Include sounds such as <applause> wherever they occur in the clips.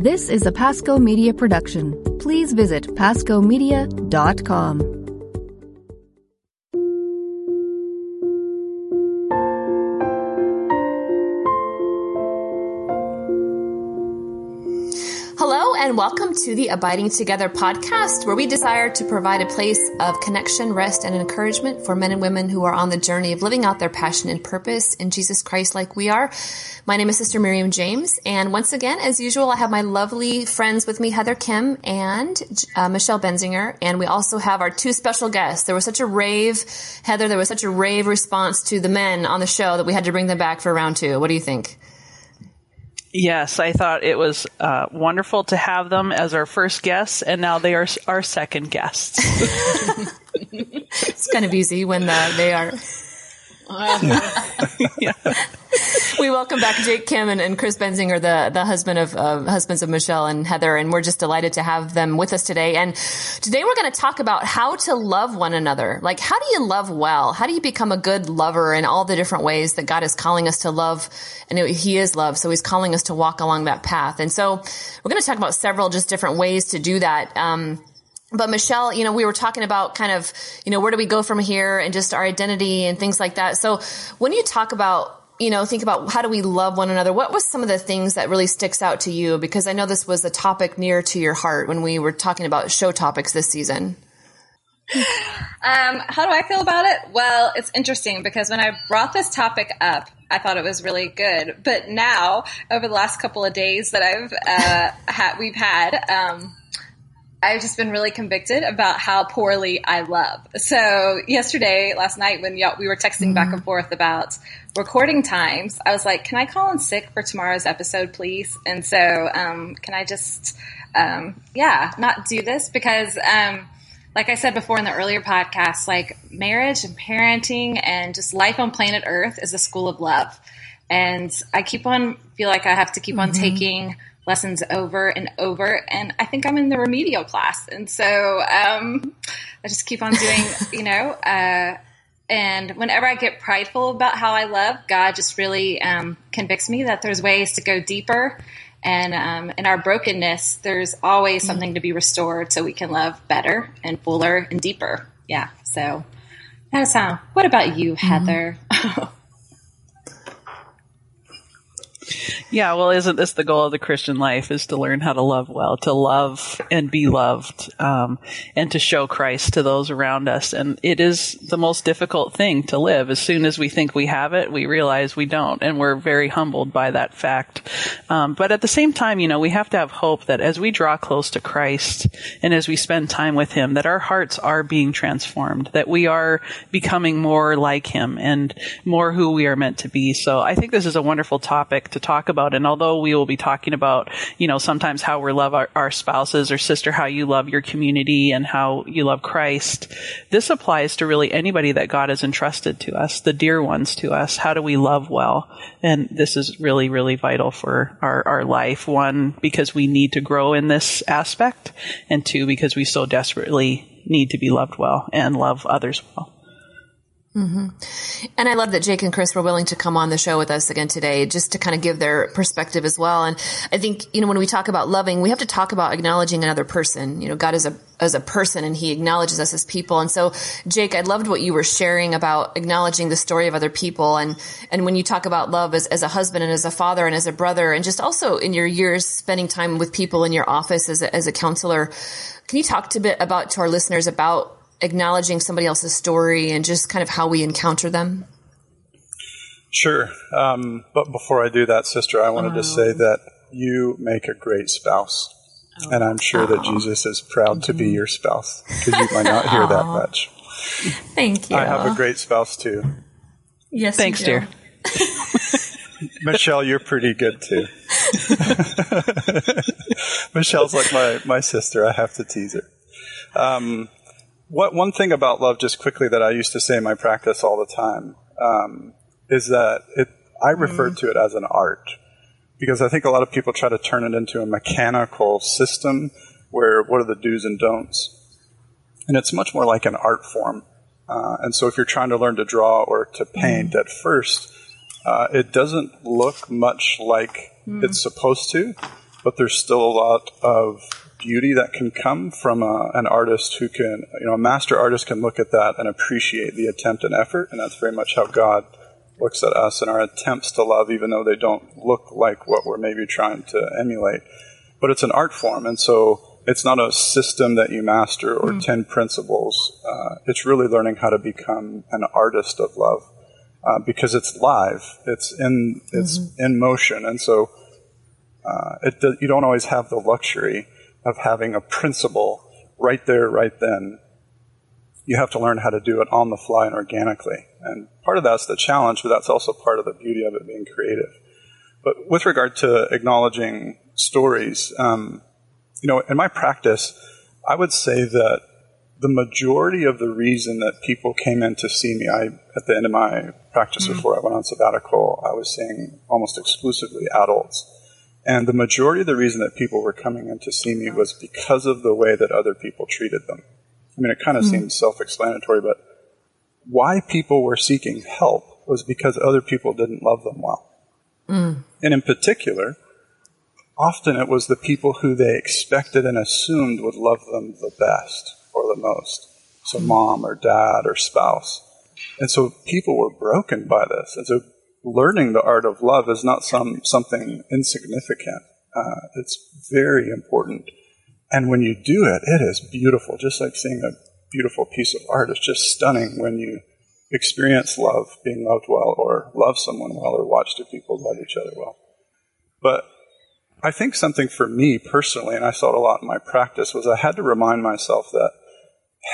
This is a Pasco Media production. Please visit pascomedia.com. welcome to the Abiding Together podcast, where we desire to provide a place of connection, rest, and encouragement for men and women who are on the journey of living out their passion and purpose in Jesus Christ like we are. My name is Sister Miriam James, and once again, as usual, I have my lovely friends with me, Heather Khym and uh, Michelle Benzinger, and we also have our two special guests. There was such a rave, Heather, there was such a rave response to the men on the show that we had to bring them back for round two. What do you think? Yes, I thought it was uh, wonderful to have them as our first guests, and now they are our second guests. <laughs> it's kind of easy when uh, they are. <laughs> we welcome back Jake Khym and, and, Chris Benzinger, the the husband of uh, husbands of Michelle and Heather, and we're just delighted to have them with us today. And today we're going to talk about how to love one another. Like, how do you love well? How do you become a good lover in all the different ways that God is calling us to love? And He is love, so He's calling us to walk along that path. And so we're going to talk about several just different ways to do that. Um, but Michelle, you know, we were talking about kind of, you know, where do we go from here and just our identity and things like that. So when you talk about, you know, think about how do we love one another? What was some of the things that really sticks out to you? Because I know this was a topic near to your heart when we were talking about show topics this season. Um, how do I feel about it? Well, it's interesting because when I brought this topic up, I thought it was really good. But now, over the last couple of days that I've uh, <laughs> had, we've had, um, I've just been really convicted about how poorly I love. So yesterday, last night, when we were texting mm-hmm. back and forth about recording times, I was like, "Can I call in sick for tomorrow's episode, please?" And so, um, can I just, um, yeah, not do this because, um, like I said before in the earlier podcast, like marriage and parenting and just life on planet Earth is a school of love, and I keep on feel like I have to keep mm-hmm. on taking lessons over and over. And I think I'm in the remedial class. And so um, I just keep on doing, <laughs> you know, uh, and whenever I get prideful about how I love, God just really um, convicts me that there's ways to go deeper. And um, in our brokenness, there's always something to be restored so we can love better and fuller and deeper. Yeah. So that's how. What about you, Heather? Mm-hmm. <laughs> <laughs> Yeah, well, isn't this the goal of the Christian life? Is to learn how to love well, to love and be loved, um, and to show Christ to those around us. And it is the most difficult thing to live. As soon as we think we have it, we realize we don't, and we're very humbled by that fact. Um, but at the same time, you know, we have to have hope that as we draw close to Christ and as we spend time with Him, that our hearts are being transformed, that we are becoming more like Him and more who we are meant to be. So I think this is a wonderful topic to talk about about. And although we will be talking about, you know, sometimes how we love our, our spouses or sister, how you love your community and how you love Christ, this applies to really anybody that God has entrusted to us, the dear ones to us. How do we love well? And this is really, really vital for our, our life. One, because we need to grow in this aspect. And two, because we so desperately need to be loved well and love others well. Mm-hmm. And I love that Jake and Chris were willing to come on the show with us again today, just to kind of give their perspective as well. And I think, you know, when we talk about loving, we have to talk about acknowledging another person. You know, God is a, as a person and he acknowledges us as people. And so, Jake, I loved what you were sharing about acknowledging the story of other people. And, and when you talk about love as, as a husband and as a father and as a brother, and just also in your years spending time with people in your office as a, as a counselor, can you talk to bit about to our listeners about acknowledging somebody else's story and just kind of how we encounter them? Sure. Um, but before I do that, sister, I wanted oh. to say that you make a great spouse. Oh. And I'm sure oh. that Jesus is proud mm-hmm. to be mm-hmm. your spouse because you might not hear that much. Thank you. I have a great spouse too. Yes. Thanks, dear. <laughs> Michelle, you're pretty good too. <laughs> Michelle's like my, my sister. I have to tease her. Um, what one thing about love, just quickly, that I used to say in my practice all the time um, is that it. I mm-hmm. refer to it as an art because I think a lot of people try to turn it into a mechanical system where what are the do's and don'ts, and it's much more like an art form. Uh, and so, if you're trying to learn to draw or to paint mm. at first, uh, it doesn't look much like mm. it's supposed to. but there's still a lot of beauty that can come from a, an artist who can, you know, a master artist can look at that and appreciate the attempt and effort, and that's very much how God looks at us and our attempts to love, even though they don't look like what we're maybe trying to emulate. But it's an art form, and so it's not a system that you master or mm. 10 principles. Uh, it's really learning how to become an artist of love. Uh, because it's live, it's in it's mm-hmm. in motion, and so uh, it, you don't always have the luxury of having a principle right there, right then. You have to learn how to do it on the fly and organically. And part of that's the challenge, but that's also part of the beauty of it being creative. But with regard to acknowledging stories, um, you know, in my practice, I would say that the majority of the reason that people came in to see me, I at the end of my practice mm-hmm. before I went on sabbatical, I was seeing almost exclusively adults. And the majority of the reason that people were coming in to see me was because of the way that other people treated them. I mean, it kind of mm. seems self explanatory, but why people were seeking help was because other people didn't love them well. Mm. And in particular, often it was the people who they expected and assumed would love them the best or the most. So, mm. mom or dad or spouse. And so people were broken by this. And so learning the art of love is not some something insignificant. Uh, it's very important, and when you do it, it is beautiful. Just like seeing a beautiful piece of art, it's just stunning when you experience love, being loved well, or love someone well, or watch two people love each other well. But I think something for me personally, and I saw it a lot in my practice, was I had to remind myself that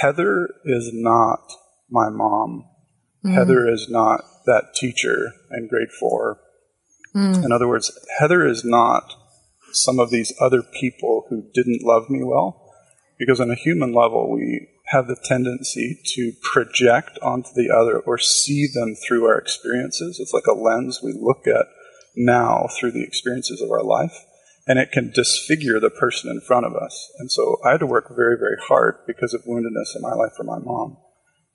Heather is not my mom. Mm. Heather is not that teacher in grade four. Mm. In other words, Heather is not some of these other people who didn't love me well, because on a human level, we have the tendency to project onto the other or see them through our experiences. It's like a lens we look at now through the experiences of our life, and it can disfigure the person in front of us. And so I had to work very, very hard because of woundedness in my life for my mom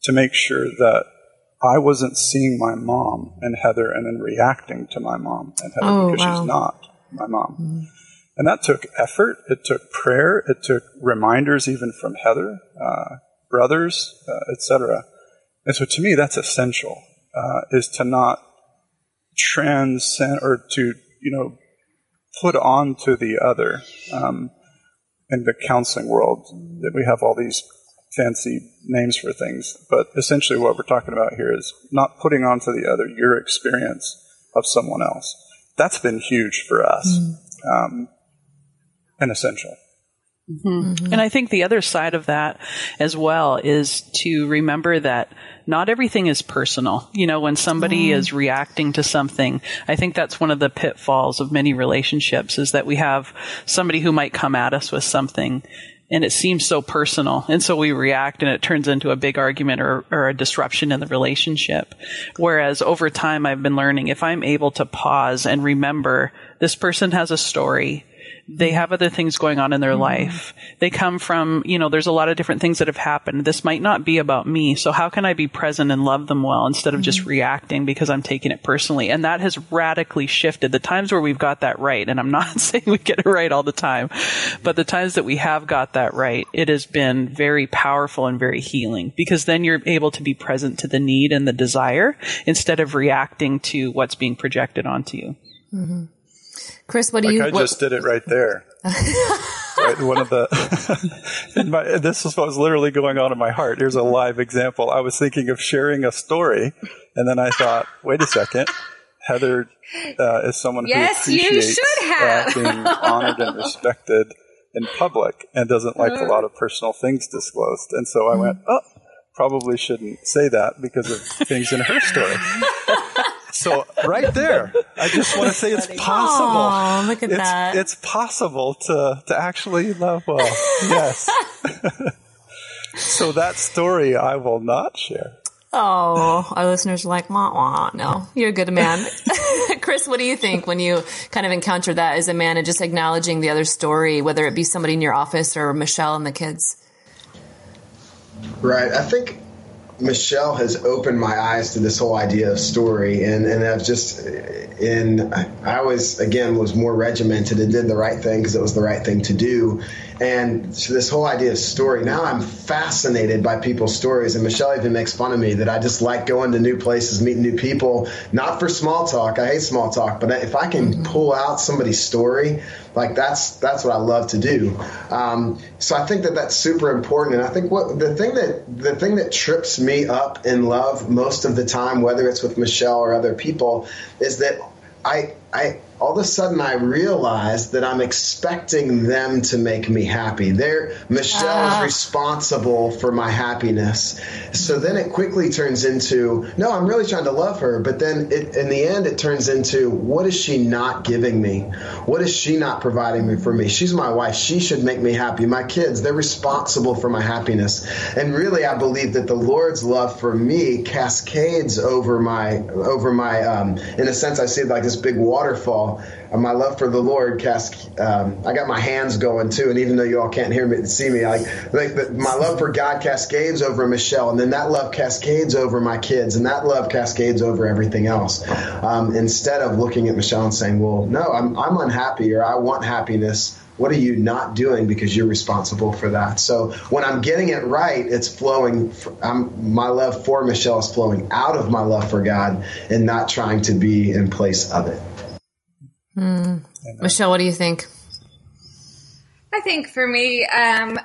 to make sure that I wasn't seeing my mom and Heather and then reacting to my mom and Heather oh, because wow. she's not my mom. Mm. And that took effort. It took prayer. It took reminders even from Heather, uh, brothers, uh, etc. And so to me, that's essential, uh, is to not transcend or to, you know, put on to the other. Um, in the counseling world, that we have all these fancy names for things. But essentially, what we're talking about here is not putting onto the other your experience of someone else. That's been huge for us mm. um, and essential. Mm-hmm. Mm-hmm. And I think the other side of that as well is to remember that not everything is personal. You know, when somebody mm. is reacting to something, I think that's one of the pitfalls of many relationships is that we have somebody who might come at us with something and it seems so personal. And so we react and it turns into a big argument or, or a disruption in the relationship. Whereas over time, I've been learning if I'm able to pause and remember this person has a story they have other things going on in their mm-hmm. life. They come from, you know, there's a lot of different things that have happened. This might not be about me. So how can I be present and love them well instead of mm-hmm. just reacting because I'm taking it personally? And that has radically shifted the times where we've got that right. And I'm not <laughs> saying we get it right all the time, but the times that we have got that right, it has been very powerful and very healing because then you're able to be present to the need and the desire instead of reacting to what's being projected onto you. Mm-hmm. Chris, what do like you? I what, just did it right there. <laughs> right, one of the <laughs> my, this is what was literally going on in my heart. Here's a live example. I was thinking of sharing a story, and then I thought, wait a second. Heather uh, is someone yes, who appreciates uh, being honored and respected in public and doesn't like a uh-huh. lot of personal things disclosed. And so I went, oh, probably shouldn't say that because of things in her story. <laughs> So right there, I just want to say it's possible. Oh, look at it's, that. It's possible to, to actually love well. <laughs> Yes. <laughs> so that story I will not share. Oh, our listeners are like, wah, wah. No, you're a good man. <laughs> Chris, what do you think when you kind of encounter that as a man and just acknowledging the other story, whether it be somebody in your office or Michelle and the kids? Right. I think Michelle has opened my eyes to this whole idea of story, and and I've just in I always again was more regimented and did the right thing because it was the right thing to do, and so this whole idea of story. Now I'm fascinated by people's stories, and Michelle even makes fun of me that I just like going to new places, meeting new people, not for small talk. I hate small talk, but if I can pull out somebody's story like that's that's what I love to do. Um, so I think that that's super important. And I think what the thing that the thing that trips me up in love most of the time, whether it's with Michelle or other people, is that I I all of a sudden I realize that I'm expecting them to make me happy. They're, Michelle is ah. responsible for my happiness. So then it quickly turns into, no, I'm really trying to love her. But then it, in the end, it turns into, what is she not giving me? What is she not providing me for me? She's my wife. She should make me happy. My kids, they're responsible for my happiness. And really, I believe that the Lord's love for me cascades over my, over my, um, in a sense, I see it like this big waterfall my love for the Lord cast. Um, I got my hands going too, and even though you all can't hear me and see me, like, like my love for God cascades over Michelle, and then that love cascades over my kids, and that love cascades over everything else. Um, instead of looking at Michelle and saying, "Well, no, I'm I'm unhappy," or "I want happiness." What are you not doing because you're responsible for that? So when I'm getting it right, it's flowing. I'm, my love for Michelle is flowing out of my love for God and not trying to be in place of it. Mm. Michelle, what do you think? I think for me, um,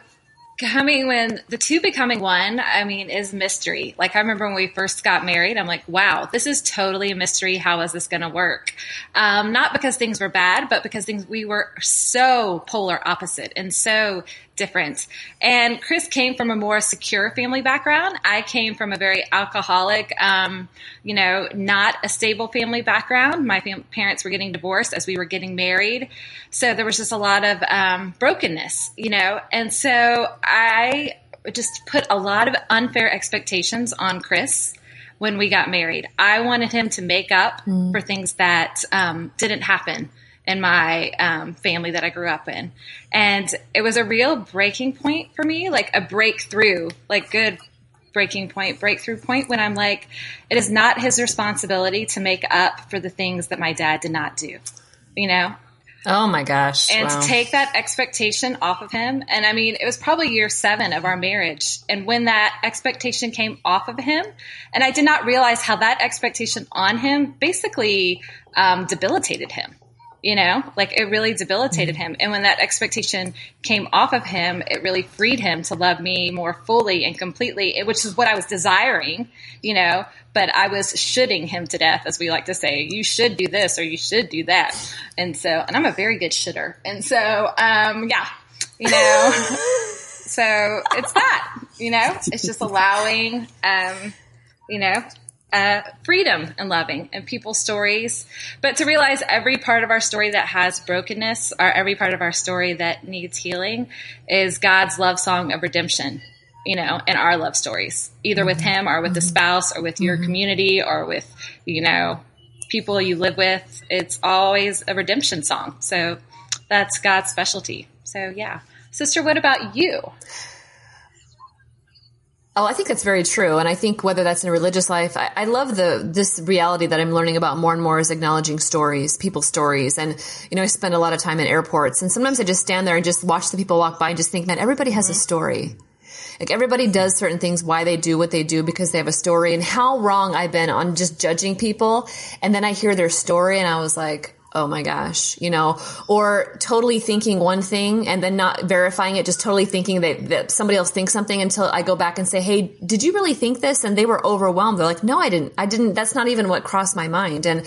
coming when the two becoming one, I mean, is mystery. Like I remember when we first got married, I'm like, wow, this is totally a mystery. How is this going to work? Um, not because things were bad, but because things we were so polar opposite and so different. And Chris came from a more secure family background. I came from a very alcoholic, um, you know, not a stable family background. My fam- parents were getting divorced as we were getting married. So there was just a lot of um, brokenness, you know. And so I just put a lot of unfair expectations on Chris when we got married. I wanted him to make up mm. for things that um, didn't happen in my um, family that I grew up in. And it was a real breaking point for me, like a breakthrough, like good breaking point, breakthrough point when I'm like, it is not his responsibility to make up for the things that my dad did not do, you know? Oh my gosh. And wow. to take that expectation off of him. And I mean, it was probably year seven of our marriage. And when that expectation came off of him, and I did not realize how that expectation on him basically um, debilitated him you know like it really debilitated him. And when that expectation came off of him it really freed him to love me more fully and completely which is what i was desiring you know but i was shoulding him to death as we like to say you should do this or you should do that. And so and i'm a very good shitter and so um yeah you know <laughs> so it's that you know it's just allowing um you know uh, freedom and loving and people's stories, but to realize every part of our story that has brokenness or every part of our story that needs healing is God's love song of redemption, you know, in our love stories, either with mm-hmm. Him or with the mm-hmm. spouse or with your mm-hmm. community or with, you know, people you live with. It's always a redemption song. So that's God's specialty. So, yeah. Sister, what about you? Oh, I think that's very true. And I think whether that's in a religious life, I, I, love the, this reality that I'm learning about more and more is acknowledging stories, people's stories. And, you know, I spend a lot of time in airports and sometimes I just stand there and just watch the people walk by and just think, man, everybody has mm-hmm. a story. Like everybody does certain things, why they do what they do because they have a story and how wrong I've been on just judging people. And then I hear their story and I was like, oh my gosh, you know, or totally thinking one thing and then not verifying it, just totally thinking that, that somebody else thinks something until I go back and say, Hey, did you really think this? And they were overwhelmed. They're like, no, I didn't. I didn't. That's not even what crossed my mind. And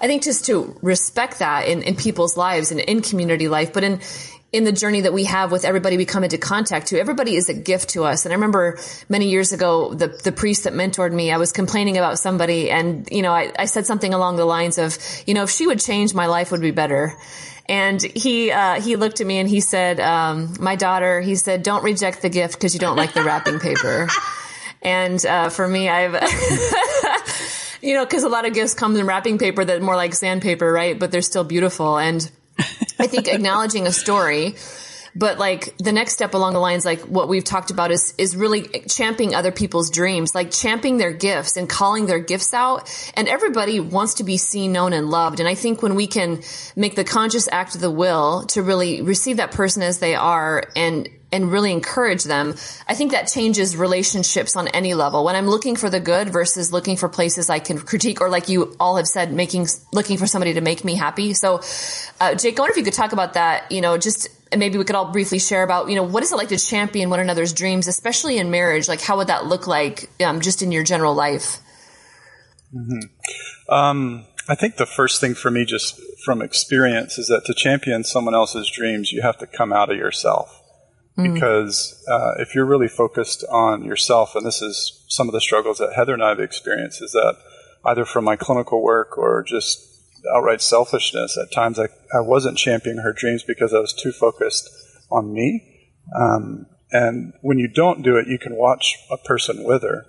I think just to respect that in, in people's lives and in community life, but in, in the journey that we have with everybody we come into contact to. Everybody is a gift to us. And I remember many years ago, the, the priest that mentored me, I was complaining about somebody and, you know, I, I said something along the lines of, you know, if she would change, my life would be better. And he, uh, he looked at me and he said, um, my daughter, he said, don't reject the gift because you don't like the wrapping paper. And, uh, for me, I've, <laughs> you know, cause a lot of gifts come in wrapping paper that more like sandpaper, right? But they're still beautiful. And, I think acknowledging a story But like the next step along the lines, like what we've talked about is, is really championing other people's dreams, like championing their gifts and calling their gifts out. And everybody wants to be seen, known, and loved. And I think when we can make the conscious act of the will to really receive that person as they are and and really encourage them, I think that changes relationships on any level. When I'm looking for the good versus looking for places I can critique, or like you all have said, making looking for somebody to make me happy. So, uh, Jake, I wonder if you could talk about that. You know, just maybe we could all briefly share about you know what is it like to champion one another's dreams, especially in marriage. Like, how would that look like um, just in your general life? Mm-hmm. Um, I think the first thing for me, just from experience, is that to champion someone else's dreams, you have to come out of yourself. Mm. Because uh, if you're really focused on yourself, and this is some of the struggles that Heather and I have experienced, is that either from my clinical work or just outright selfishness, at times I, I wasn't championing her dreams because I was too focused on me. Um, and when you don't do it, you can watch a person wither.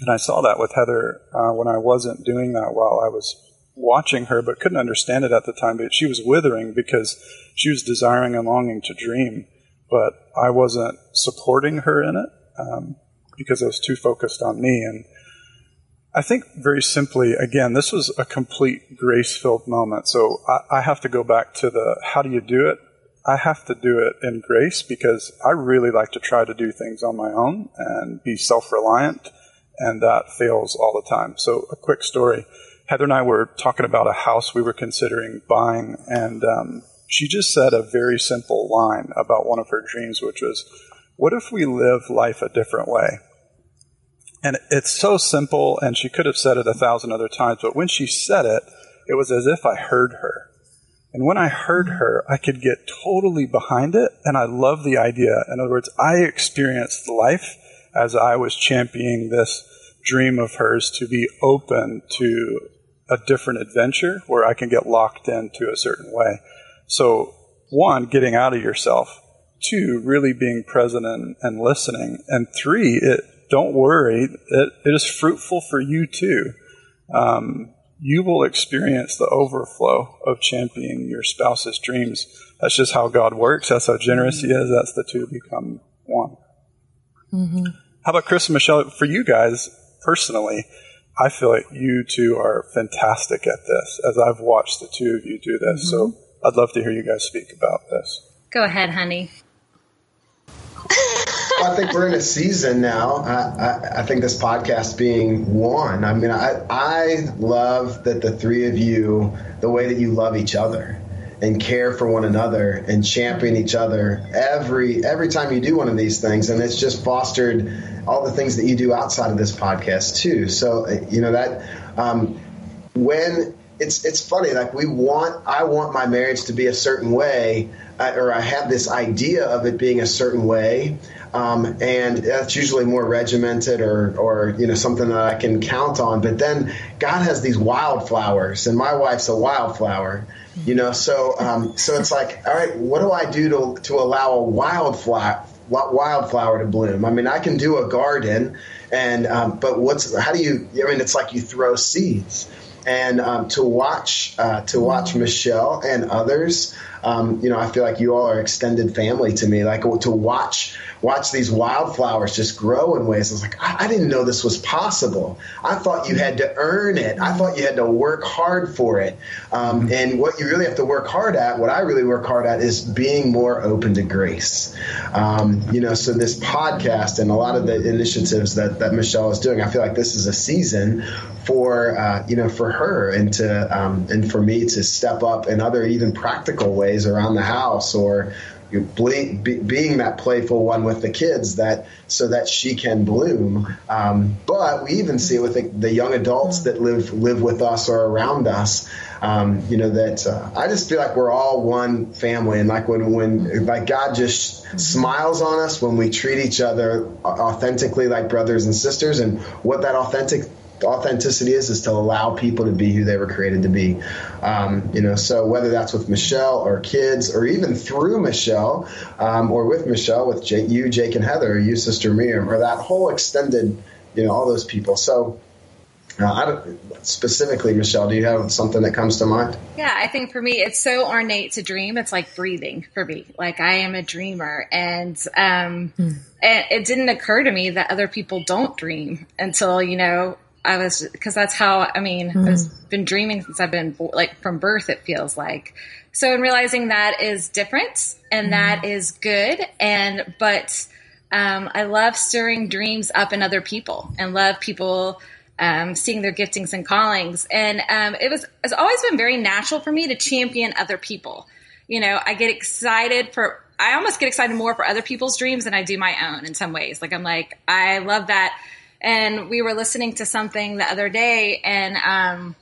And I saw that with Heather uh, when I wasn't doing that while I was watching her, but couldn't understand it at the time. But she was withering because she was desiring and longing to dream, but I wasn't supporting her in it um, because I was too focused on me. And I think very simply, again, this was a complete grace-filled moment. So I, I have to go back to the how do you do it? I have to do it in grace because I really like to try to do things on my own and be self-reliant and that fails all the time. So, a quick story Heather and I were talking about a house we were considering buying, and um, she just said a very simple line about one of her dreams, which was, What if we live life a different way? And it's so simple, and she could have said it a thousand other times, but when she said it, it was as if I heard her. And when I heard her, I could get totally behind it, and I love the idea. In other words, I experienced life as I was championing this dream of hers to be open to a different adventure where I can get locked into a certain way. So, one, getting out of yourself. Two, really being present and, and listening. And three, it, don't worry, it, it is fruitful for you too. Um, you will experience the overflow of championing your spouse's dreams. That's just how God works. That's how generous He is. That's the two become one. Mm-hmm. How about Chris and Michelle? For you guys personally, I feel like you two are fantastic at this as I've watched the two of you do this. Mm-hmm. So I'd love to hear you guys speak about this. Go ahead, honey. <laughs> I think we're in a season now. I, I, I, think this podcast being one. I mean, I, I love that the three of you, the way that you love each other and care for one another and champion each other every every time you do one of these things and it's just fostered all the things that you do outside of this podcast too so you know that um, when it's it's funny like we want I want my marriage to be a certain way uh, or I have this idea of it being a certain way um, and that's usually more regimented or, or you know something that I can count on. But then God has these wildflowers, and my wife's a wildflower, you know. So um, so it's like, all right, what do I do to to allow a wildflower wildflower to bloom? I mean, I can do a garden, and um, but what's how do you? I mean, it's like you throw seeds and um, to watch uh, to watch Michelle and others, um, you know, I feel like you all are extended family to me. Like to watch watch these wildflowers just grow in ways. I was like, I, I, didn't know this was possible. I thought you had to earn it. I thought you had to work hard for it. Um, and what you really have to work hard at, what I really work hard at, is being more open to grace. Um, you know, so this podcast and a lot of the initiatives that that Michelle is doing, I feel like this is a season for uh, you know for her and to um, and for me to step up in other even practical ways around the house or be, being that playful one with the kids that so that she can bloom. Um, but we even see with the, the, young adults that live live with us or around us. Um, you know that uh, I just feel like we're all one family, and like when when like God just smiles on us when we treat each other authentically like brothers and sisters, and what that authentic authenticity is is to allow people to be who they were created to be. Um, you know, so whether that's with Michelle or kids, or even through Michelle, um, or with Michelle, with Jake, you, Jake, and Heather, or you, Sister Miriam, or that whole extended, you know, all those people. So Uh, specifically, Michelle, do you have something that comes to mind? Yeah, I think for me, it's so ornate to dream. It's like breathing for me. Like I am a dreamer, and um, mm. and it didn't occur to me that other people don't dream until you know I was because that's how I mean mm. I've been dreaming since I've been like from birth. It feels like so in realizing that is different and mm. that is good, and but um, I love stirring dreams up in other people and love people um, seeing their giftings and callings. And um, it was it's always been very natural for me to champion other people. You know, I get excited for I almost get excited more for other people's dreams than I do my own in some ways. Like I'm like I love that. And we were listening to something the other day, and um,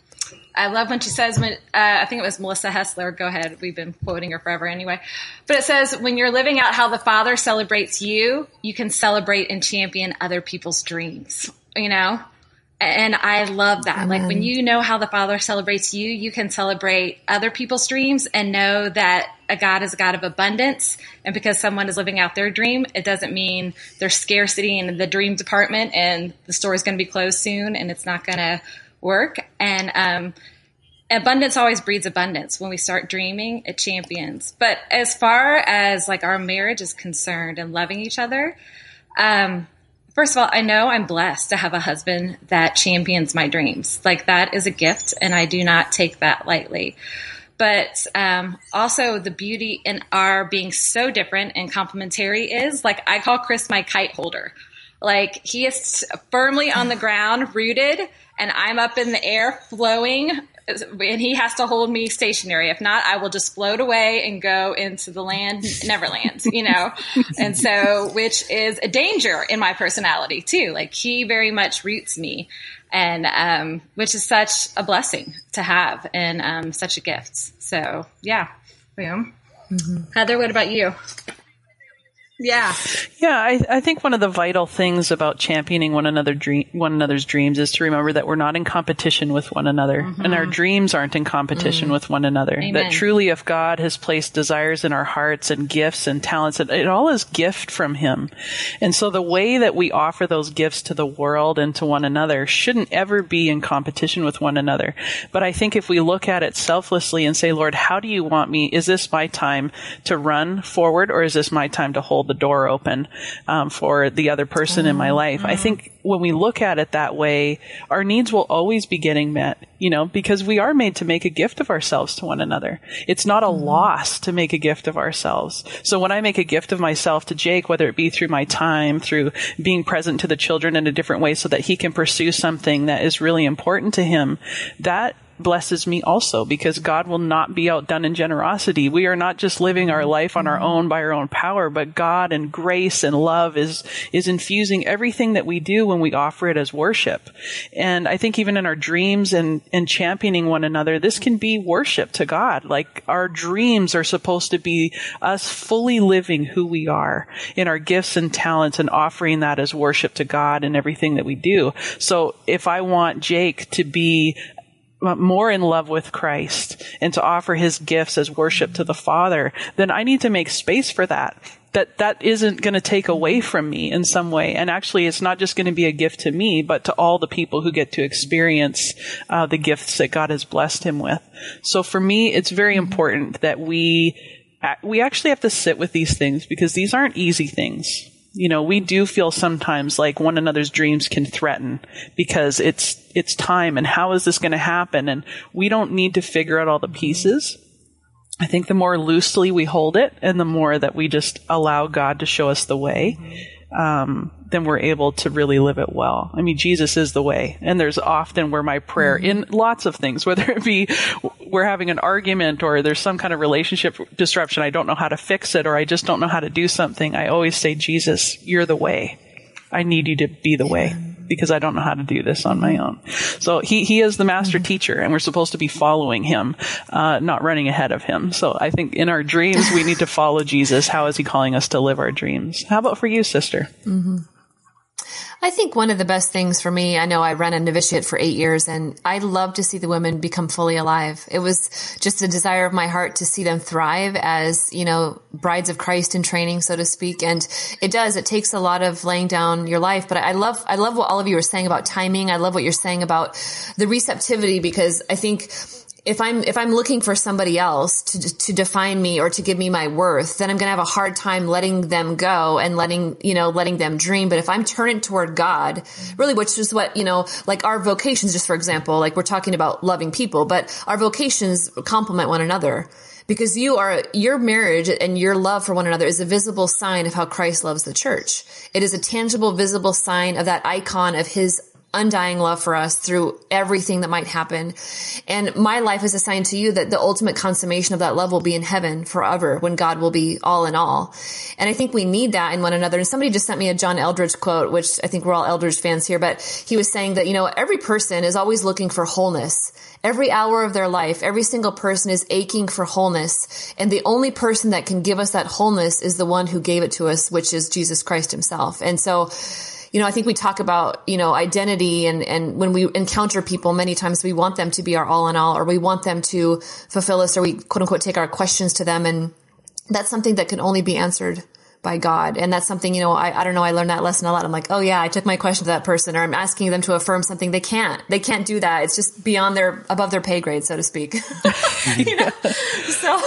I love when she says, when, uh, I think it was Melissa Helser. Go ahead. We've been quoting her forever anyway. But it says, when you're living out how the Father celebrates you, you can celebrate and champion other people's dreams, you know? And I love that. Like when you know how the Father celebrates you, you can celebrate other people's dreams and know that a God is a God of abundance. And because someone is living out their dream, it doesn't mean there's scarcity in the dream department and the store is going to be closed soon and it's not going to work. And um, abundance always breeds abundance. When we start dreaming, it champions. But as far as like our marriage is concerned and loving each other, um, First of all, I know I'm blessed to have a husband that champions my dreams. Like that is a gift, and I do not take that lightly. But um, also, the beauty in our being so different and complementary is like I call Chris my kite holder. Like he is firmly on the ground, rooted, and I'm up in the air, flowing and he has to hold me stationary. If not, I will just float away and go into the land, Neverland, you know? <laughs> and so, which is a danger in my personality too. Like he very much roots me and, um, which is such a blessing to have and, um, such a gift. So yeah, boom. Mm-hmm. Heather, what about you? Yeah. Yeah, I, I think one of the vital things about championing one another dream, one another's dreams is to remember that we're not in competition with one another mm-hmm. and our dreams aren't in competition mm. with one another. Amen. That truly if God has placed desires in our hearts and gifts and talents, it, it all is gift from him. And so the way that we offer those gifts to the world and to one another shouldn't ever be in competition with one another. But I think if we look at it selflessly and say, Lord, how do you want me? Is this my time to run forward or is this my time to hold hold the door open um, for the other person in my mm-hmm. life. Mm-hmm. I think when we look at it that way, our needs will always be getting met, you know, because we are made to make a gift of ourselves to one another. It's not a mm-hmm. loss to make a gift of ourselves. So when I make a gift of myself to Jake, whether it be through my time, through being present to the children in a different way so that he can pursue something that is really important to him, that blesses me also because God will not be outdone in generosity. We are not just living our life on our own by our own power, but God and grace and love is, is infusing everything that we do when we offer it as worship. And I think even in our dreams and, and championing one another, this can be worship to God. Like our dreams are supposed to be us fully living who we are in our gifts and talents and offering that as worship to God in everything that we do. So if I want Jake to be more in love with Christ and to offer his gifts as worship to the Father, then I need to make space for that. That that isn't going to take away from me in some way. And actually, it's not just going to be a gift to me, but to all the people who get to experience uh, the gifts that God has blessed him with. So for me, it's very important that we we actually have to sit with these things because these aren't easy things you know, we do feel sometimes like one another's dreams can threaten because it's, it's time and how is this going to happen? And we don't need to figure out all the pieces. I think the more loosely we hold it and the more that we just allow God to show us the way, um, then we're able to really live it well. I mean, Jesus is the way. And there's often where my prayer mm-hmm. in lots of things, <laughs> whether it be we're having an argument or there's some kind of relationship disruption, I don't know how to fix it or I just don't know how to do something. I always say, Jesus, you're the way. I need you to be the way because I don't know how to do this on my own. So he, he is the master mm-hmm. teacher and we're supposed to be following him, uh, not running ahead of him. So I think in our dreams, we need to follow Jesus. How is he calling us to live our dreams? How about for you, sister? Mm-hmm. I think one of the best things for me, I know I ran a novitiate for eight years and I love to see the women become fully alive. It was just a desire of my heart to see them thrive as, you know, brides of Christ in training, so to speak. And it does, it takes a lot of laying down your life. But I love, I love what all of you are saying about timing. I love what you're saying about the receptivity because I think if I'm if I'm looking for somebody else to to define me or to give me my worth, then I'm going to have a hard time letting them go and letting you know letting them dream. But if I'm turning toward God, really, which is what you know, like our vocations, just for example, like we're talking about loving people, but our vocations complement one another because you are your marriage and your love for one another is a visible sign of how Christ loves the church. It is a tangible, visible sign of that icon of His undying love for us through everything that might happen. And my life is assigned to you that the ultimate consummation of that love will be in heaven forever when God will be all in all. And I think we need that in one another. And somebody just sent me a John Eldredge quote, which I think we're all Eldredge fans here, but he was saying that, you know, every person is always looking for wholeness. Every hour of their life, every single person is aching for wholeness. And the only person that can give us that wholeness is the one who gave it to us, which is Jesus Christ himself. And so, you know, I think we talk about, you know, identity and, and when we encounter people, many times we want them to be our all in all, or we want them to fulfill us, or we quote unquote take our questions to them. And that's something that can only be answered by God. And that's something, you know, I, I don't know, I learned that lesson a lot. I'm like, oh yeah, I took my question to that person or I'm asking them to affirm something. They can't, they can't do that. It's just beyond their, above their pay grade, so to speak. <laughs> you know? <laughs> So,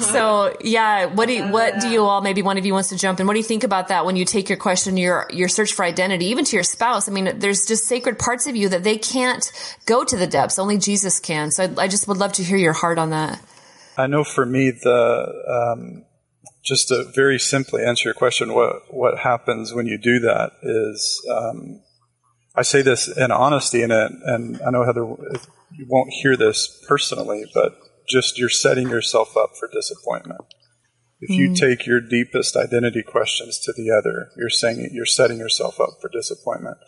so yeah, what do you, what do you all, maybe one of you wants to jump in. What do you think about that when you take your question, your, your search for identity, even to your spouse? I mean, there's just sacred parts of you that they can't go to the depths. Only Jesus can. So I, I just would love to hear your heart on that. I know for me, the, um, just to very simply answer your question, what what happens when you do that is, um, I say this in honesty, and and I know Heather, you won't hear this personally, but just you're setting yourself up for disappointment. If you mm. take your deepest identity questions to the other, you're saying you're setting yourself up for disappointment.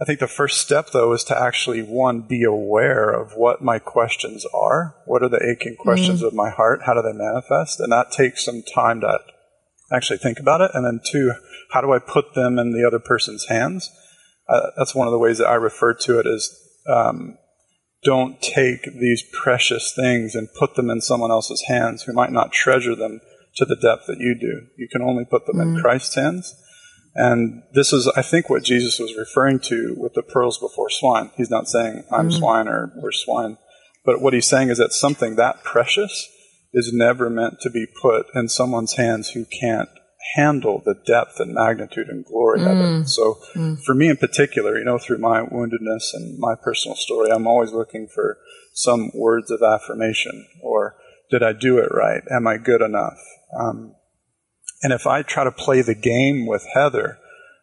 I think the first step, though, is to actually, one, be aware of what my questions are. What are the aching questions mm-hmm. of my heart? How do they manifest? And that takes some time to actually think about it. And then, two, how do I put them in the other person's hands? Uh, that's one of the ways that I refer to it as um, don't take these precious things and put them in someone else's hands who might not treasure them to the depth that you do. You can only put them mm-hmm. in Christ's hands. And this is, I think, what Jesus was referring to with the pearls before swine. He's not saying, I'm mm-hmm. swine or we're swine. But what he's saying is that something that precious is never meant to be put in someone's hands who can't handle the depth and magnitude and glory mm. of it. Mm. So mm. for me in particular, you know, through my woundedness and my personal story, I'm always looking for some words of affirmation or did I do it right? Am I good enough? Um, and if I try to play the game with Heather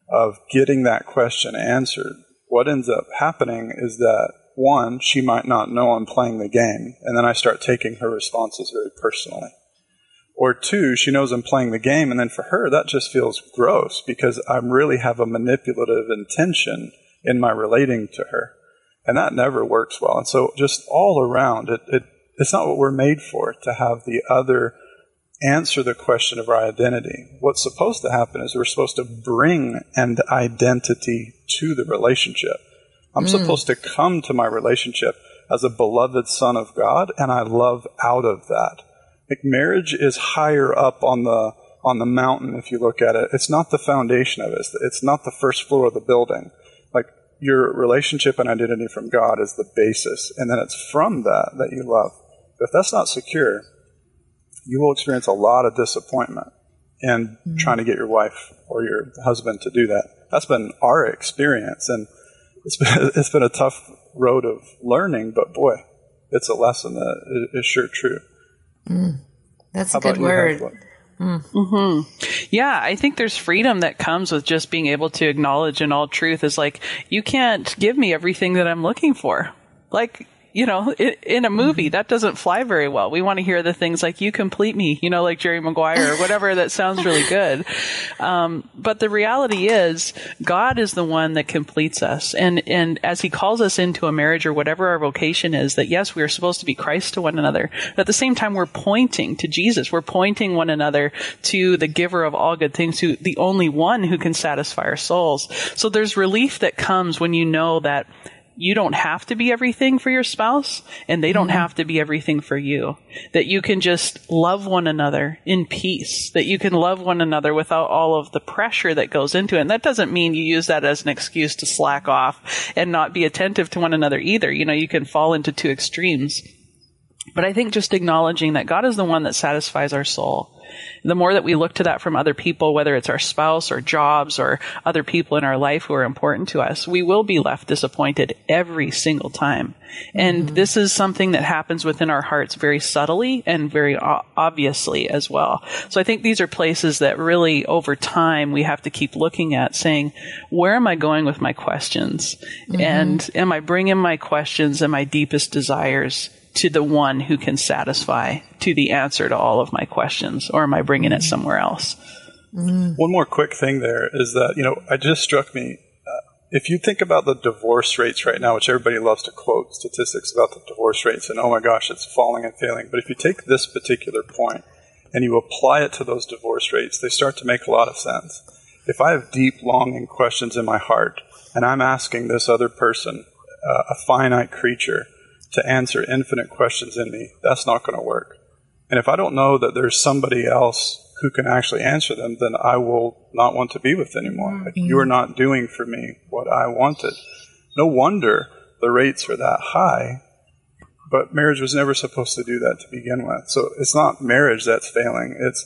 of getting that question answered, what ends up happening is that one, she might not know I'm playing the game, and then I start taking her responses very personally. Or two, she knows I'm playing the game, and then for her, that just feels gross because I really have a manipulative intention in my relating to her. And that never works well. And so just all around, it, it it's not what we're made for, to have the other answer the question of our identity. What's supposed to happen is we're supposed to bring an identity to the relationship. I'm mm. supposed to come to my relationship as a beloved son of God, and I love out of that. Like marriage is higher up on the on the mountain if you look at it. It's not the foundation of it. It's not the first floor of the building. Like your relationship and identity from God is the basis, and then it's from that that you love. But if that's not secure, you will experience a lot of disappointment in mm-hmm. trying to get your wife or your husband to do that. That's been our experience, and it's been <laughs> it's been a tough road of learning. But boy, it's a lesson that is sure true. Mm. That's How a good word. Mm. Mm-hmm. Yeah, I think there's freedom that comes with just being able to acknowledge in all truth is like, you can't give me everything that I'm looking for. Like, you know, in, in a movie, that doesn't fly very well. We want to hear the things like, you complete me, you know, like Jerry Maguire or whatever that sounds really <laughs> good. Um, but the reality is, God is the one that completes us. And, and as He calls us into a marriage or whatever our vocation is, that yes, we are supposed to be Christ to one another. But at the same time, we're pointing to Jesus. We're pointing one another to the giver of all good things, who, the only one who can satisfy our souls. So there's relief that comes when you know that you don't have to be everything for your spouse and they don't mm-hmm. have to be everything for you. That you can just love one another in peace. That you can love one another without all of the pressure that goes into it. And that doesn't mean you use that as an excuse to slack off and not be attentive to one another either. You know, you can fall into two extremes. But I think just acknowledging that God is the one that satisfies our soul the more that we look to that from other people, whether it's our spouse or jobs or other people in our life who are important to us, we will be left disappointed every single time. And mm-hmm. this is something that happens within our hearts very subtly and very obviously as well. So I think these are places that really over time we have to keep looking at saying, where am I going with my questions? Mm-hmm. And am I bringing my questions and my deepest desires to the one who can satisfy to the answer to all of my questions, or am I bringing it somewhere else? Mm. One more quick thing there is that, you know, it just struck me. Uh, if you think about the divorce rates right now, which everybody loves to quote statistics about the divorce rates, and oh my gosh, it's falling and failing. But if you take this particular point and you apply it to those divorce rates, they start to make a lot of sense. If I have deep longing questions in my heart, and I'm asking this other person, uh, a finite creature, to answer infinite questions in me, that's not going to work. And if I don't know that there's somebody else who can actually answer them, then I will not want to be with anymore. Mm-hmm. Like, you are not doing for me what I wanted. No wonder the rates are that high, but marriage was never supposed to do that to begin with. So it's not marriage that's failing. It's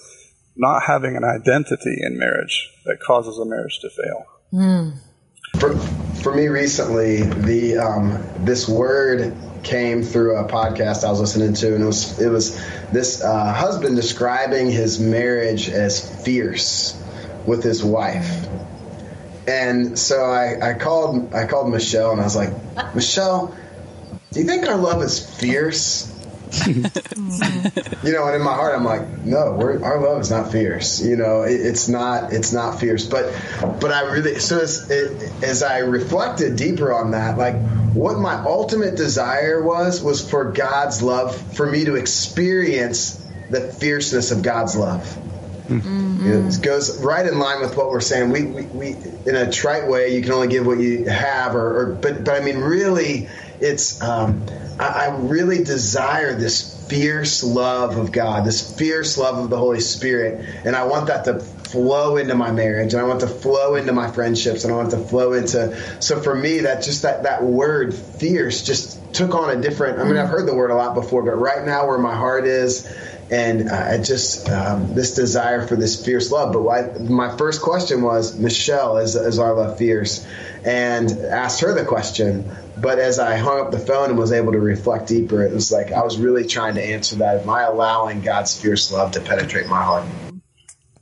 not having an identity in marriage that causes a marriage to fail. Mm. For, me recently, the um, this word came through a podcast I was listening to, and it was it was this uh, husband describing his marriage as fierce with his wife. And so I, I called I called Michelle and I was like, Michelle, do you think our love is fierce? <laughs> you know, and in my heart, I'm like, no, our love is not fierce. You know, it, it's not, it's not fierce. But, but I really, so as, it, as I reflected deeper on that, like what my ultimate desire was, was for God's love, for me to experience the fierceness of God's love. Mm-hmm. It goes right in line with what we're saying. We, we, we, in a trite way, you can only give what you have, or, or but, but I mean, really, it's um, I, really desire this fierce love of God, this fierce love of the Holy Spirit, and I want that to flow into my marriage, and I want to flow into my friendships, and I want to flow into. So for me, that just that that word fierce just took on a different. I mean, I've heard the word a lot before, but right now, where my heart is and I just um, this desire for this fierce love. But I, my first question was Michelle, is, is our love fierce? And asked her the question. But as I hung up the phone and was able to reflect deeper, it was like I was really trying to answer that. Am I allowing God's fierce love to penetrate my heart?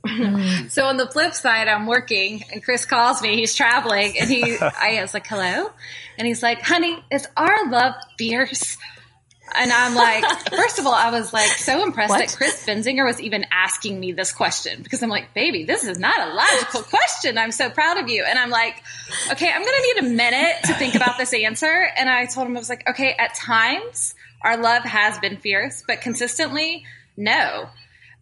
<laughs> so on the flip side, I'm working and Chris calls me. He's traveling and he, <laughs> I was like, hello. And he's like, honey, is our love fierce? And I'm like, first of all, I was like so impressed what? that Chris Benzinger was even asking me this question because I'm like, baby, this is not a logical question. I'm so proud of you. And I'm like, okay, I'm going to need a minute to think about this answer. And I told him, I was like, okay, at times our love has been fierce, but consistently, no.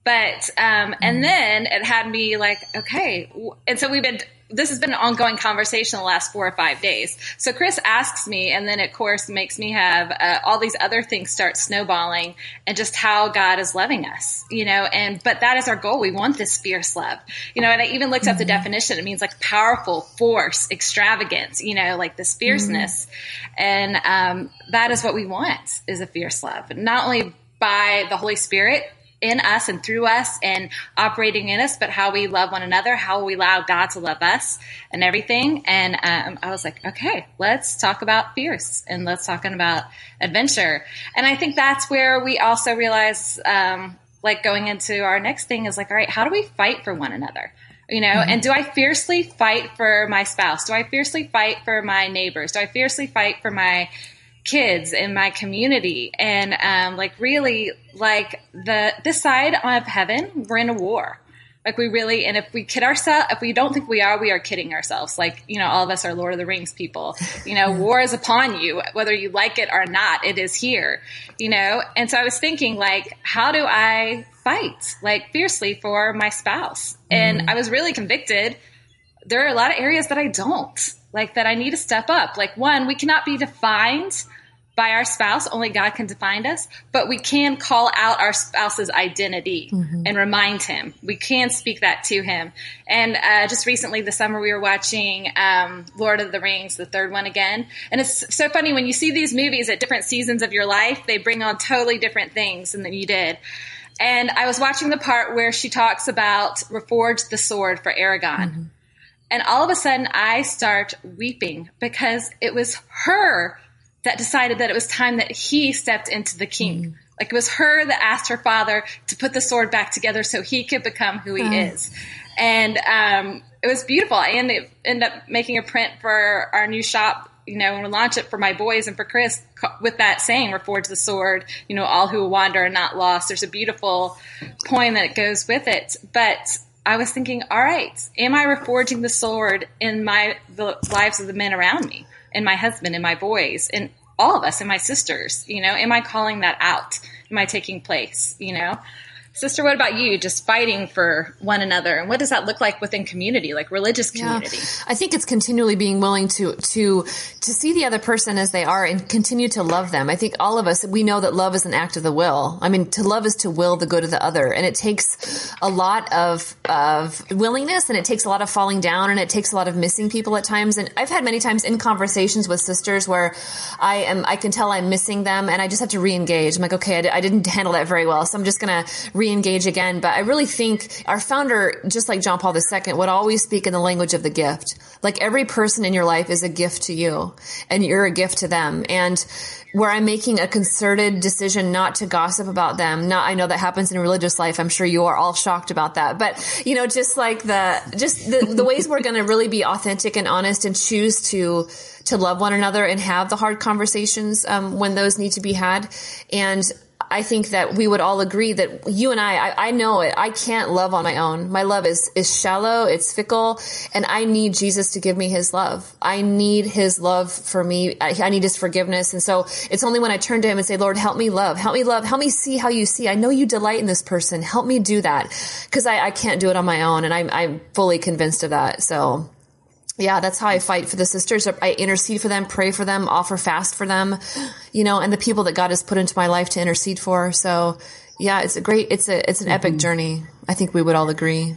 But, um, and mm. then it had me like, okay. And so we've been this has been an ongoing conversation the last four or five days. So Chris asks me, and then of course makes me have uh, all these other things start snowballing, and just how God is loving us, you know. And but that is our goal. We want this fierce love, you know. And I even looked mm-hmm. up the mm-hmm. definition. It means like powerful, force, extravagance, you know, like this fierceness, mm-hmm. and um, that is what we want is a fierce love, not only by the Holy Spirit in us and through us and operating in us, but how we love one another, how we allow God to love us and everything. And um, I was like, okay, let's talk about fierce and let's talk about adventure. And I think that's where we also realize, um, like going into our next thing is like, all right, how do we fight for one another? You know, mm-hmm. and do I fiercely fight for my spouse? Do I fiercely fight for my neighbors? Do I fiercely fight for my kids in my community. And um, like really like the this side of heaven we're in a war. Like we really and if we kid ourselves if we don't think we are we are kidding ourselves. Like you know all of us are lord of the rings people. You know <laughs> war is upon you whether you like it or not it is here you know? And so i was thinking like how do i fight like fiercely for my spouse? And mm-hmm. i was really convicted. There are a lot of areas that i don't like that I need to step up. Like one, we cannot be defined by our spouse. Only God can define us, but we can call out our spouse's identity mm-hmm. and remind him. We can speak that to him. And uh, just recently, this summer, we were watching um, Lord of the Rings, the third one again. And it's so funny when you see these movies at different seasons of your life, they bring on totally different things than you did. And I was watching the part where she talks about reforge the sword for Aragorn. Mm-hmm. And all of a sudden, I start weeping because it was her that decided that it was time that he stepped into the king. Mm. Like it was her that asked her father to put the sword back together so he could become who he mm. is. And um, it was beautiful. I ended, ended up making a print for our new shop you know, and we launch it for my boys and for Chris with that saying, reforge the sword, you know, all who wander are not lost. There's a beautiful poem that goes with it. But I was thinking, all right, am I reforging the sword in my the lives of the men around me, in my husband, and my boys, and all of us, and my sisters? You know, am I calling that out? Am I taking place? You know, Sister, what about you? Just fighting for one another, and what does that look like within community, like religious community? Yeah. I think it's continually being willing to to to see the other person as they are and continue to love them. I think all of us we know that love is an act of the will. I mean, to love is to will the good of the other, and it takes a lot of of willingness, and it takes a lot of falling down, and it takes a lot of missing people at times. And I've had many times in conversations with sisters where I am I can tell I'm missing them, and I just have to re-engage. I'm like, okay, I, I didn't handle that very well, so I'm just gonna re-engage again. But I really think our founder, just like John Paul II, would always speak in the language of the gift. Like every person in your life is a gift to you and you're a gift to them. And where I'm making a concerted decision not to gossip about them. Not, I know that happens in religious life. I'm sure you are all shocked about that. But, you know, just like the, just the, the ways we're going to really be authentic and honest and choose to, to love one another and have the hard conversations um, when those need to be had. And I think that we would all agree that you and I, I, I, know it. I can't love on my own. My love is, is shallow. It's fickle. And I need Jesus to give me his love. I need his love for me. I, I need his forgiveness. And so it's only when I turn to him and say, Lord, help me love, help me love, help me see how you see. I know you delight in this person. Help me do that. Cause I, I can't do it on my own. And I'm, I'm fully convinced of that. So yeah, that's how I fight for the sisters. I intercede for them, pray for them, offer fast for them, you know, and the people that God has put into my life to intercede for. So yeah, it's a great, it's a, it's an mm-hmm. epic journey. I think we would all agree.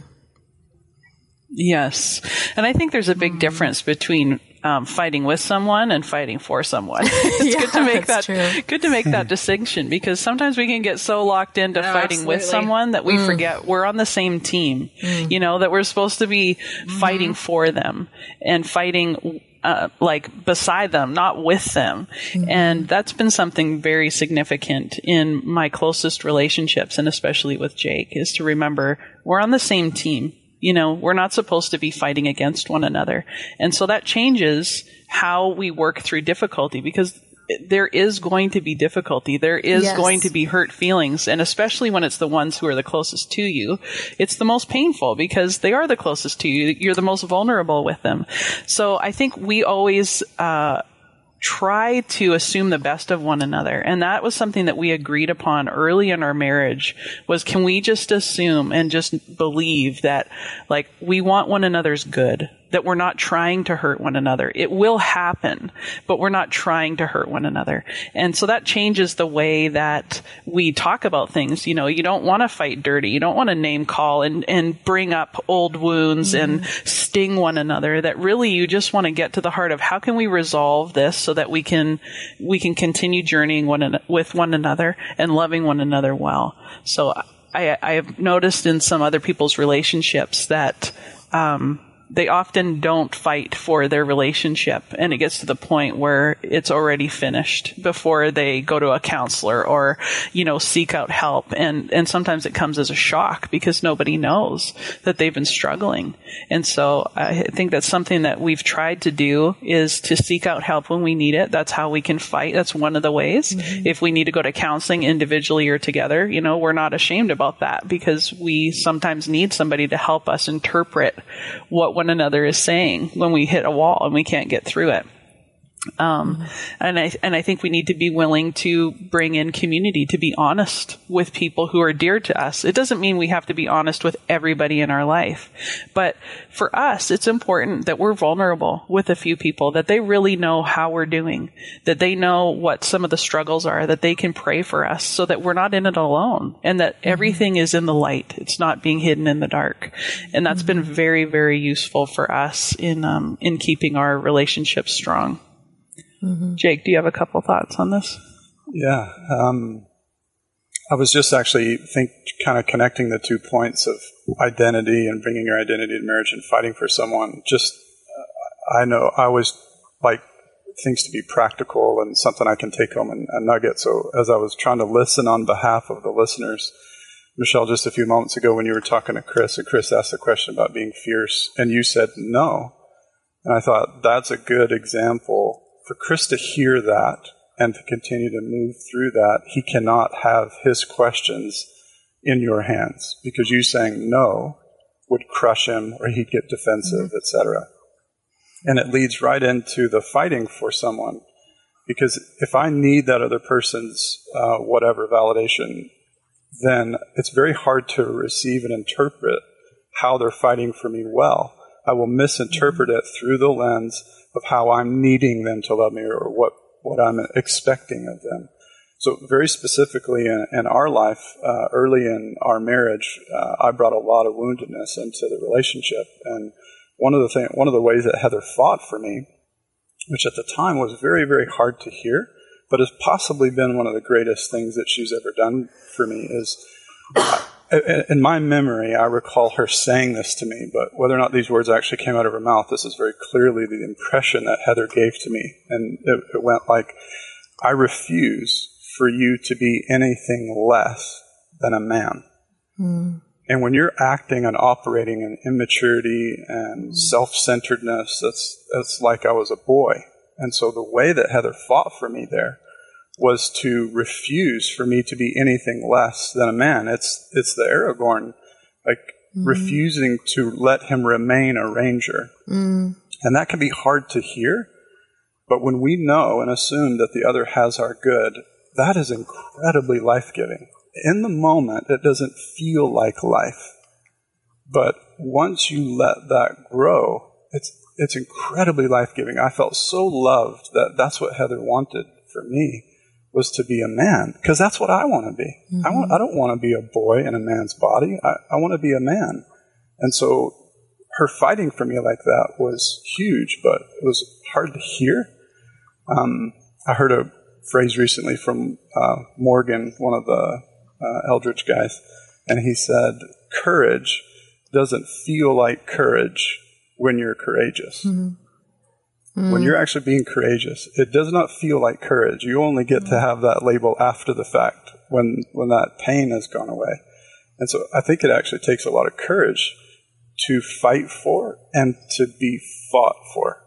Yes. And I think there's a big mm-hmm. difference between um, fighting with someone and fighting for someone. <laughs> it's yeah, good to make that true. good to make that <laughs> distinction because sometimes we can get so locked into fighting absolutely. with someone that we mm. forget we're on the same team. Mm. You know that we're supposed to be mm. fighting for them and fighting uh, like beside them, not with them. Mm-hmm. And that's been something very significant in my closest relationships and especially with Jake is to remember we're on the same team. You know, we're not supposed to be fighting against one another. And so that changes how we work through difficulty because there is going to be difficulty. There is yes. going to be hurt feelings. And especially when it's the ones who are the closest to you, it's the most painful because they are the closest to you. You're the most vulnerable with them. So I think we always, uh, try to assume the best of one another. And that was something that we agreed upon early in our marriage was can we just assume and just believe that like we want one another's good that we're not trying to hurt one another. It will happen, but we're not trying to hurt one another. And so that changes the way that we talk about things. You know, you don't want to fight dirty. You don't want to name call and, and bring up old wounds mm-hmm. and sting one another. That really you just want to get to the heart of how can we resolve this so that we can, we can continue journeying one, with one another and loving one another well. So I, I have noticed in some other people's relationships that, um, they often don't fight for their relationship, and it gets to the point where it's already finished before they go to a counselor or you know seek out help. And and sometimes it comes as a shock because nobody knows that they've been struggling. And so I think that's something that we've tried to do is to seek out help when we need it. That's how we can fight. That's one of the ways. Mm-hmm. If we need to go to counseling individually or together, you know, we're not ashamed about that because we sometimes need somebody to help us interpret what one another is saying when we hit a wall and we can't get through it. Um, and I and I think we need to be willing to bring in community to be honest with people who are dear to us. It doesn't mean we have to be honest with everybody in our life, but for us, it's important that we're vulnerable with a few people that they really know how we're doing, that they know what some of the struggles are, that they can pray for us, so that we're not in it alone, and that mm-hmm. everything is in the light. It's not being hidden in the dark, and that's mm-hmm. been very very useful for us in um, in keeping our relationships strong. Mm-hmm. Jake, do you have a couple thoughts on this? Yeah. Um, I was just actually think kind of connecting the two points of identity and bringing your identity to marriage and fighting for someone. Just uh, I know I always like things to be practical and something I can take home and a nugget. So as I was trying to listen on behalf of the listeners, Michelle, just a few moments ago when you were talking to Chris, and Chris asked a question about being fierce, and you said no, and I thought that's a good example for Chris to hear that and to continue to move through that, he cannot have his questions in your hands because you saying no would crush him or he'd get defensive, mm-hmm. etc. And it leads right into the fighting for someone because if I need that other person's uh, whatever validation, then it's very hard to receive and interpret how they're fighting for me well. I will misinterpret it through the lens of how I'm needing them to love me or what, what I'm expecting of them. So very specifically in, in our life, uh, early in our marriage, uh, I brought a lot of woundedness into the relationship. And one of the thing, one of the ways that Heather fought for me, which at the time was very, very hard to hear, but has possibly been one of the greatest things that she's ever done for me is in my memory, I recall her saying this to me, but whether or not these words actually came out of her mouth, this is very clearly the impression that Heather gave to me. And it, it went like, I refuse for you to be anything less than a man. Mm. And when you're acting and operating in immaturity and mm. self-centeredness, that's, that's like I was a boy. And so the way that Heather fought for me there was to refuse for me to be anything less than a man. It's it's the Aragorn, like mm. refusing to let him remain a ranger, mm. and that can be hard to hear. But when we know and assume that the other has our good, that is incredibly life giving. In the moment, it doesn't feel like life, but once you let that grow, it's it's incredibly life giving. I felt so loved that that's what Heather wanted for me was to be a man because that's what I want to be. Mm-hmm. I want. I don't want to be a boy in a man's body. I, I want to be a man. And so her fighting for me like that was huge, but it was hard to hear. Um, I heard a phrase recently from uh, Morgan, one of the uh, guys, and he said, "Courage doesn't feel like courage when you're courageous." Mm-hmm. Mm. When you're actually being courageous, it does not feel like courage. You only get mm. to have that label after the fact when when that pain has gone away. And so I think it actually takes a lot of courage to fight for and to be fought for.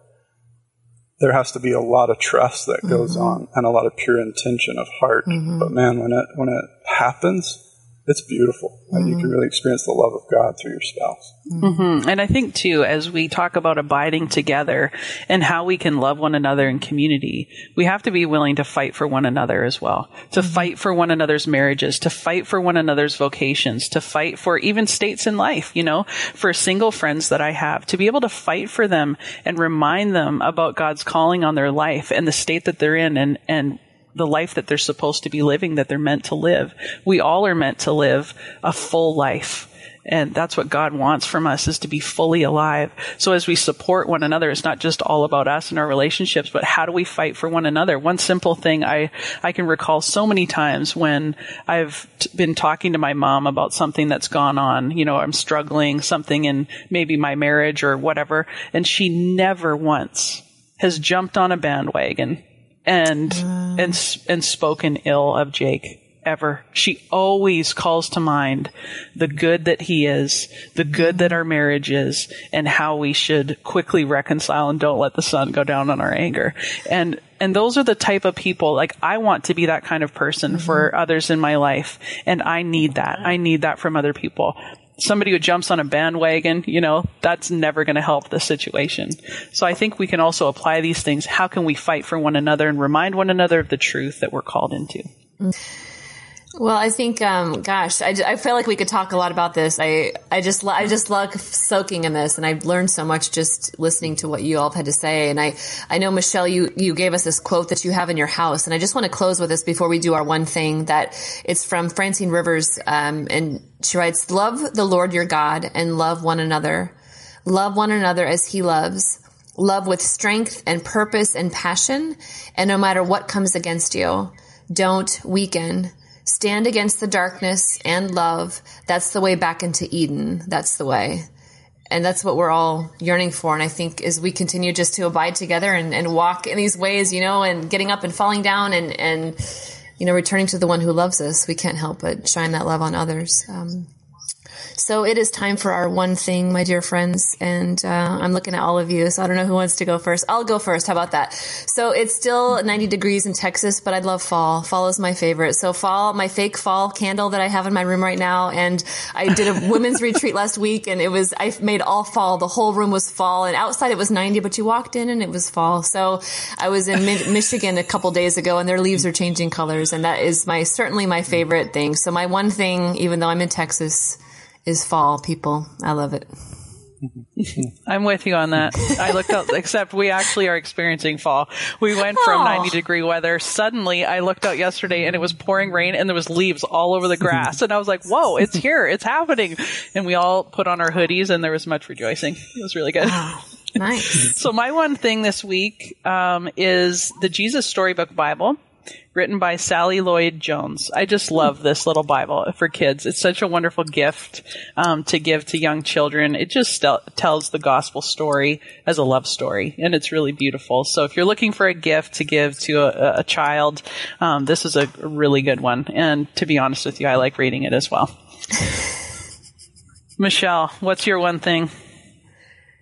There has to be a lot of trust that goes mm-hmm. on and a lot of pure intention of heart. Mm-hmm. But man, when it when it happens, it's beautiful. Mm-hmm. You can mm-hmm. really experience the love of God through your spouse. Mm-hmm. And I think too, as we talk about abiding together and how we can love one another in community, we have to be willing to fight for one another as well. To mm-hmm. fight for one another's marriages, to fight for one another's vocations, to fight for even states in life, you know, for single friends that I have, to be able to fight for them and remind them about God's calling on their life and the state that they're in and, and the life that they're supposed to be living, that they're meant to live. We all are meant to live a full life. And that's what God wants from us is to be fully alive. So as we support one another, it's not just all about us and our relationships, but how do we fight for one another? One simple thing I, I can recall so many times when I've t- been talking to my mom about something that's gone on. You know, I'm struggling, something in maybe my marriage or whatever. And she never once has jumped on a bandwagon and, uh. and, and spoken ill of Jake ever. She always calls to mind the good that he is, the good that our marriage is, and how we should quickly reconcile and don't let the sun go down on our anger. And and those are the type of people like I want to be that kind of person for mm-hmm. others in my life and I need that. I need that from other people. Somebody who jumps on a bandwagon, you know, that's never going to help the situation. So I think we can also apply these things. How can we fight for one another and remind one another of the truth that we're called into? Well, I think, um, gosh, I, I feel like we could talk a lot about this. I, I just, I just love soaking in this and I've learned so much just listening to what you all have had to say. And I, I know, Michelle, you, you gave us this quote that you have in your house. And I just want to close with this before we do our one thing that it's from Francine Rivers. Um, and she writes, love the Lord your God and love one another. Love one another as he loves. Love with strength and purpose and passion. And no matter what comes against you, don't weaken. Stand against the darkness and love. That's the way back into Eden. That's the way. And that's what we're all yearning for. And I think as we continue just to abide together and, and walk in these ways, you know, and getting up and falling down and, and, you know, returning to the one who loves us, we can't help but shine that love on others. Um, so it is time for our one thing, my dear friends. And uh, I'm looking at all of you. So I don't know who wants to go first. I'll go first. How about that? So it's still 90 degrees in Texas, but I love fall. Fall is my favorite. So fall, my fake fall candle that I have in my room right now. And I did a <laughs> women's retreat last week and it was, I made all fall. The whole room was fall and outside it was 90, but you walked in and it was fall. So I was in Mi- <laughs> Michigan a couple days ago and their leaves are changing colors. And that is my, certainly my favorite thing. So my one thing, even though I'm in Texas, is fall, people. I love it. <laughs> I'm with you on that. I looked out, except we actually are experiencing fall. We went from Oh. 90 degree weather. Suddenly I looked out yesterday and it was pouring rain and there was leaves all over the grass. And I was like, whoa, it's here. It's happening. And we all put on our hoodies and there was much rejoicing. It was really good. Nice. <laughs> So my one thing this week um, is the Jesus Storybook Bible, written by Sally Lloyd Jones. I just love this little Bible for kids. It's such a wonderful gift um, to give to young children. It just tells the gospel story as a love story, and it's really beautiful. So if you're looking for a gift to give to a, a child, um, this is a really good one. And to be honest with you, I like reading it as well. <laughs> Michelle, what's your one thing?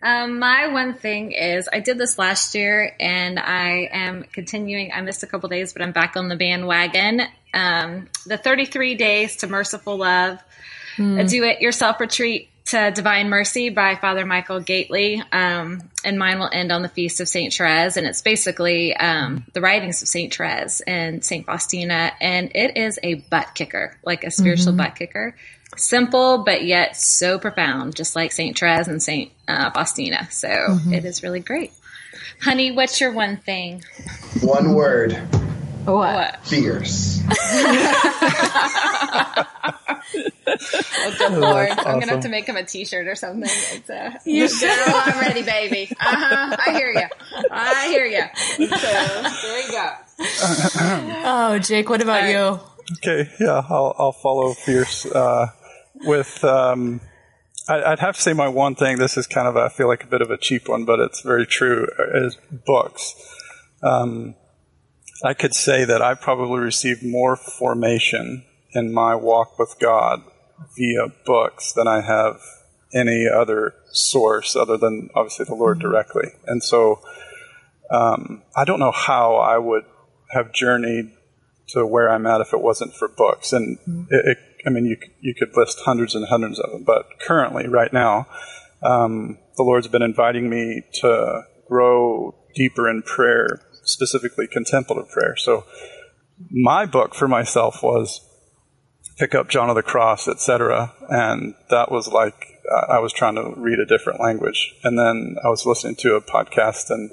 Um, my one thing is I did this last year and I am continuing. I missed a couple days, but I'm back on the bandwagon. Um, the 33 Days to Merciful Love, a do it yourself retreat to Divine Mercy by Father Michael Gaitley. Um, and mine will end on the Feast of St. Therese. And it's basically um, the writings of St. Therese and St. Faustina. And it is a butt kicker, like a spiritual butt kicker. Simple, but yet so profound, just like St. Therese and St. Uh, Faustina. So it is really great. Honey, what's your one thing? One word, What? fierce. <laughs> Oh, good lord. I'm going to have to make him a t shirt or something. It's, uh, you should. I'm ready, baby. Uh huh. I hear you. I hear you. So, there you go. <laughs> Oh, Jake, what about you? Okay, yeah, I'll, I'll follow Fierce uh, with. Um, I, I'd have to say my one thing. This is kind of I feel like a bit of a cheap one, but it's very true. Is books. Um, I could say that I probably received more formation in my walk with God via books than I have any other source other than obviously the Lord directly. And so um, I don't know how I would have journeyed to where I'm at if it wasn't for books. And it, it, I mean, you you could list hundreds and hundreds of them, but currently, right now, um, the Lord's been inviting me to grow deeper in prayer, specifically contemplative prayer. So, my book for myself was pick up John of the Cross, etc., and that was like I was trying to read a different language, and then I was listening to a podcast, and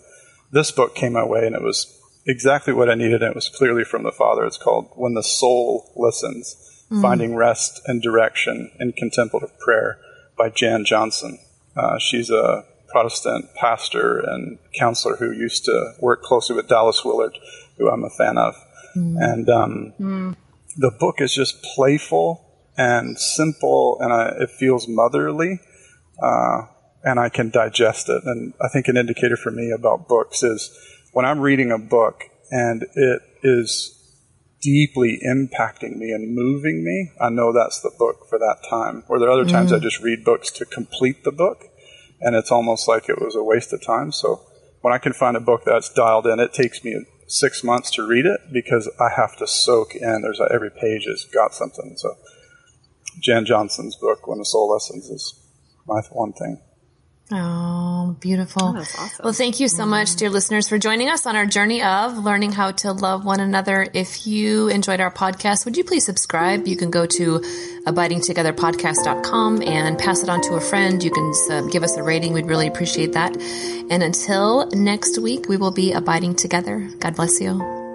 this book came my way, and it was exactly what I needed, and it was clearly from the Father. It's called When the Soul Listens. Mm. Finding Rest and Direction in Contemplative Prayer by Jan Johnson. Uh, she's a Protestant pastor and counselor who used to work closely with Dallas Willard, who I'm a fan of. Mm. And um, mm. the book is just playful and simple, and I, it feels motherly, uh, and I can digest it. And I think an indicator for me about books is when I'm reading a book and it is deeply impacting me and moving me, I know that's the book for that time. Or there are other times mm. I just read books to complete the book, and it's almost like it was a waste of time. So when I can find a book that's dialed in, it takes me six months to read it because I have to soak in. There's a, every page has got something. So Jan Johnson's book, When the Soul Listens, is my one thing. Oh, beautiful. Oh, awesome. Well, thank you so mm-hmm. much, dear listeners, for joining us on our journey of learning how to love one another. If you enjoyed our podcast, would you please subscribe? You can go to abidingtogetherpodcast.com and pass it on to a friend. You can uh, give us a rating. We'd really appreciate that. And until next week, we will be abiding together. God bless you.